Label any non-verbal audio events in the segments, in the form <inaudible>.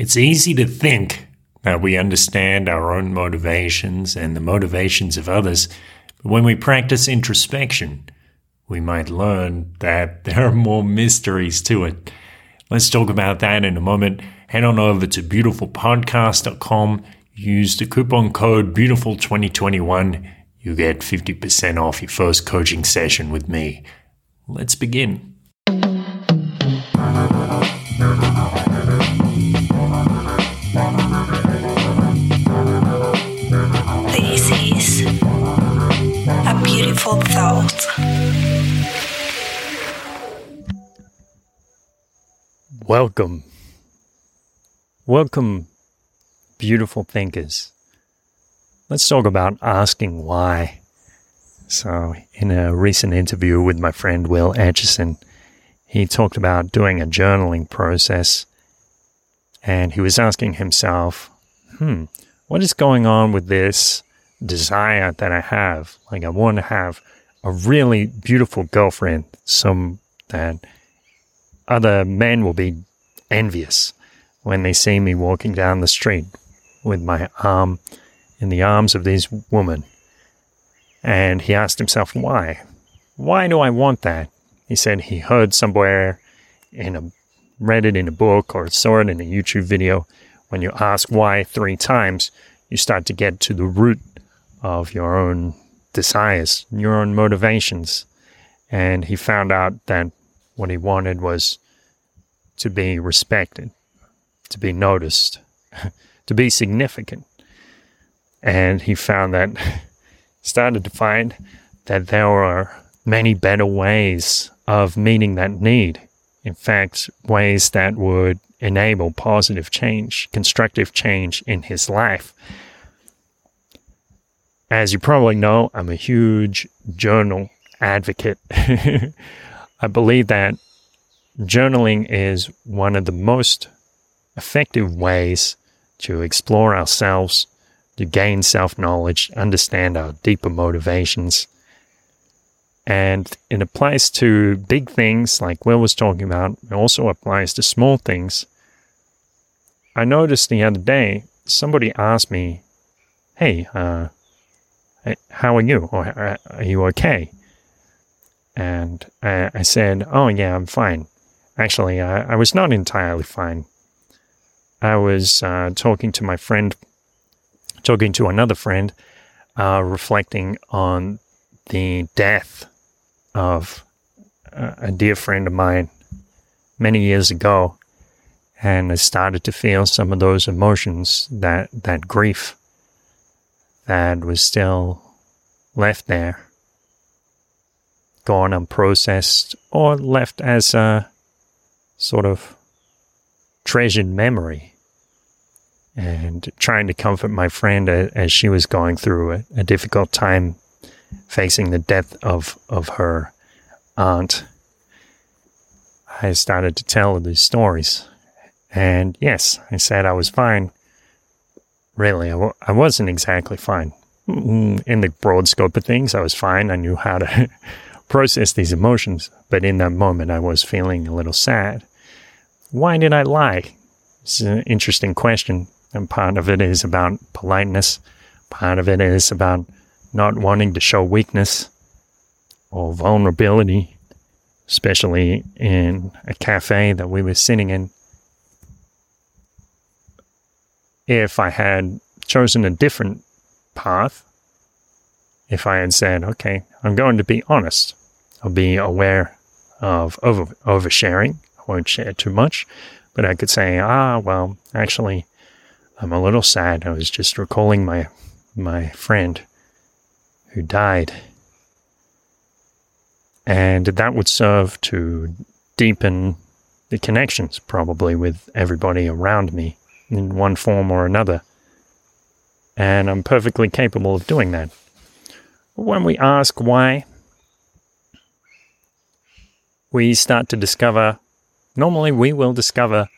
It's easy to think that we understand our own motivations and the motivations of others, but when we practice introspection, we might learn that <laughs> there are more mysteries to it. Let's talk about that in a moment. Head on over to beautifulpodcast.com, use the coupon code BEAUTIFUL2021. You get 50% off your first coaching session with me. Let's begin. Beautiful thought. Welcome. Welcome, beautiful thinkers. Let's talk about asking why. So, in a recent interview with my friend Will Atchison, he talked about doing a journaling process and he was asking himself, hmm, what is going on with this desire that I have. Like I want to have a really beautiful girlfriend, some that other men will be envious when they see me walking down the street with my arm in the arms of this woman. And he asked himself, why? Why do I want that? He said he heard somewhere in a read it in a book or saw it in a YouTube video. When you ask why three times, you start to get to the root of your own desires, your own motivations. And he found out that what he wanted was to be respected, to be noticed, <laughs> to be significant. And he found that, <laughs> started to find that there were many better ways of meeting that need. In fact, ways that would enable positive change, constructive change in his life. As you probably know, I'm a huge journal advocate. <laughs> I believe that journaling is one of the most effective ways to explore ourselves, to gain self knowledge, understand our deeper motivations. And it applies to big things like Will was talking about. It also applies to small things. I noticed the other day somebody asked me, Hey, uh, how are you? Or are you okay? And I, I said, oh, yeah, I'm fine. Actually, I, I was not entirely fine. I was uh, talking to my friend, talking to another friend, uh, reflecting on the death of a dear friend of mine many years ago. And I started to feel some of those emotions, that, that grief that was still left there, gone unprocessed, or left as a sort of treasured memory. And trying to comfort my friend as she was going through a, a difficult time facing the death of, of her aunt, I started to tell her these stories. And yes, I said I was fine really, I w- I wasn't exactly fine. Mm, in the broad scope of things, I was fine. I knew how to <laughs> process these emotions. But in that moment, I was feeling a little sad. Why did I lie? It's an interesting question. And part of it is about politeness, part of it is about not wanting to show weakness or vulnerability, especially in a cafe that we were sitting in if I had chosen a different path, if I had said, okay, I'm going to be honest, I'll be aware of over, oversharing, I won't share too much, but I could say, ah, well, actually, I'm a little sad. I was just recalling my my friend who died. And that would serve to deepen the connections probably with everybody around me in one form or another. And I'm perfectly capable of doing that. When we ask why, we start to discover, normally we will discover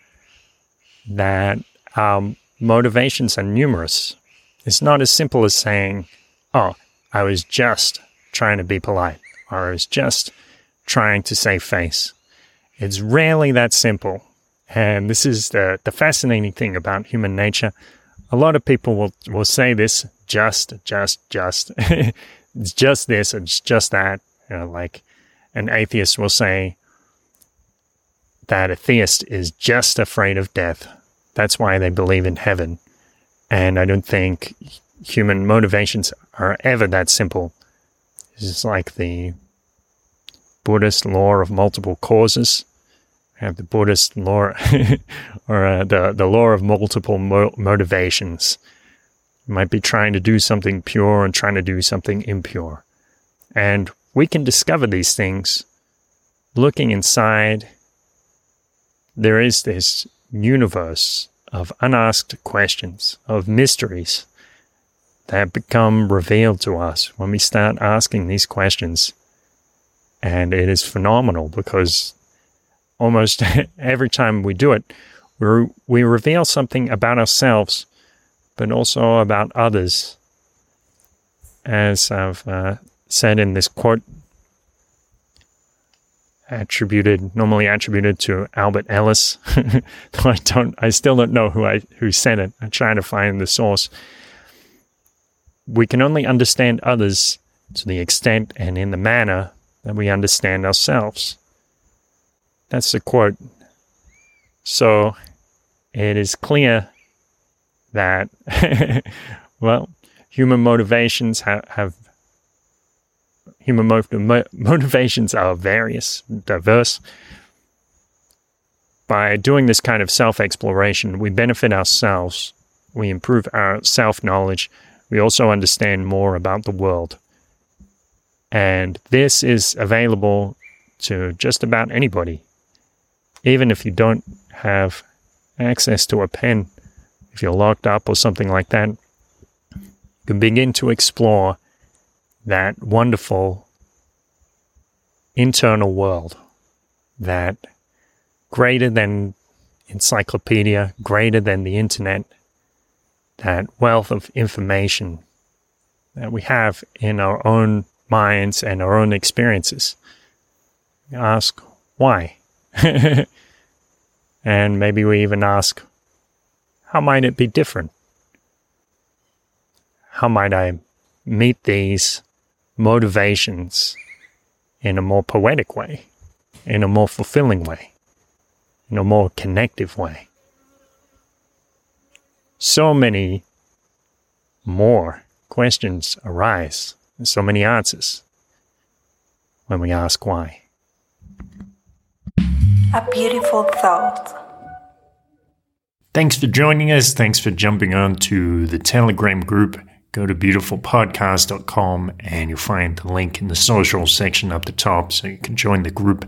that our motivations are numerous. It's not as simple as saying, oh, I was just trying to be polite, or I was just trying to save face. It's rarely that simple. And this is the, the fascinating thing about human nature. A lot of people will, will say this just, just, just. <laughs> it's just this, it's just that. You know, like an atheist will say that a theist is just afraid of death. That's why they believe in heaven. And I don't think human motivations are ever that simple. It's like the Buddhist law of multiple causes. Have the Buddhist law, <laughs> or uh, the the law of multiple mo- motivations. You might be trying to do something pure and trying to do something impure, and we can discover these things looking inside. There is this universe of unasked questions, of mysteries that become revealed to us when we start asking these questions. And it is phenomenal because almost <laughs> every time we do it, we we reveal something about ourselves, but also about others. As I've uh, said in this quote, attributed normally attributed to Albert Ellis. <laughs> I don't, I still don't know who I who said it. I'm trying to find the source we can only understand others to the extent and in the manner that we understand ourselves. That's the quote. So it is clear that, <laughs> well, human motivations have, have human mo- motivations are various, diverse. By doing this kind of self exploration, we benefit ourselves, we improve our self knowledge, we also understand more about the world. And this is available to just about anybody. Even if you don't have access to a pen, if you're locked up or something like that, you can begin to explore that wonderful internal world that greater than encyclopedia, greater than the internet, that wealth of information that we have in our own minds and our own experiences. ask why. <laughs> and maybe we even ask, how might it be different? How might I meet these motivations in a more poetic way, in a more fulfilling way, in a more connective way? so many more questions arise, and so many answers when we ask why. A beautiful thought. Thanks for joining us. Thanks for jumping on to the Telegram group. Go to beautifulpodcast.com and you'll find the link in the social section up the top so you can join the group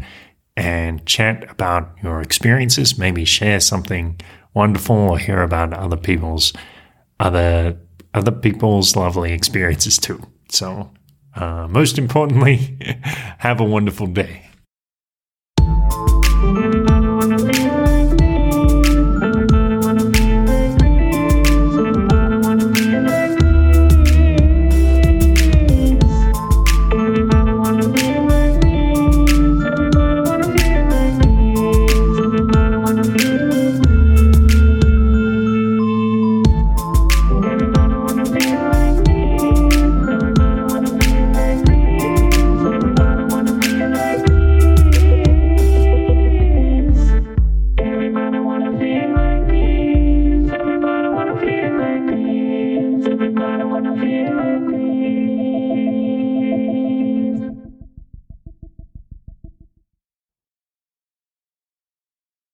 and chat about your experiences, maybe share something wonderful or hear about other people's other other people's lovely experiences too. So, uh, most importantly, <laughs> have a wonderful day.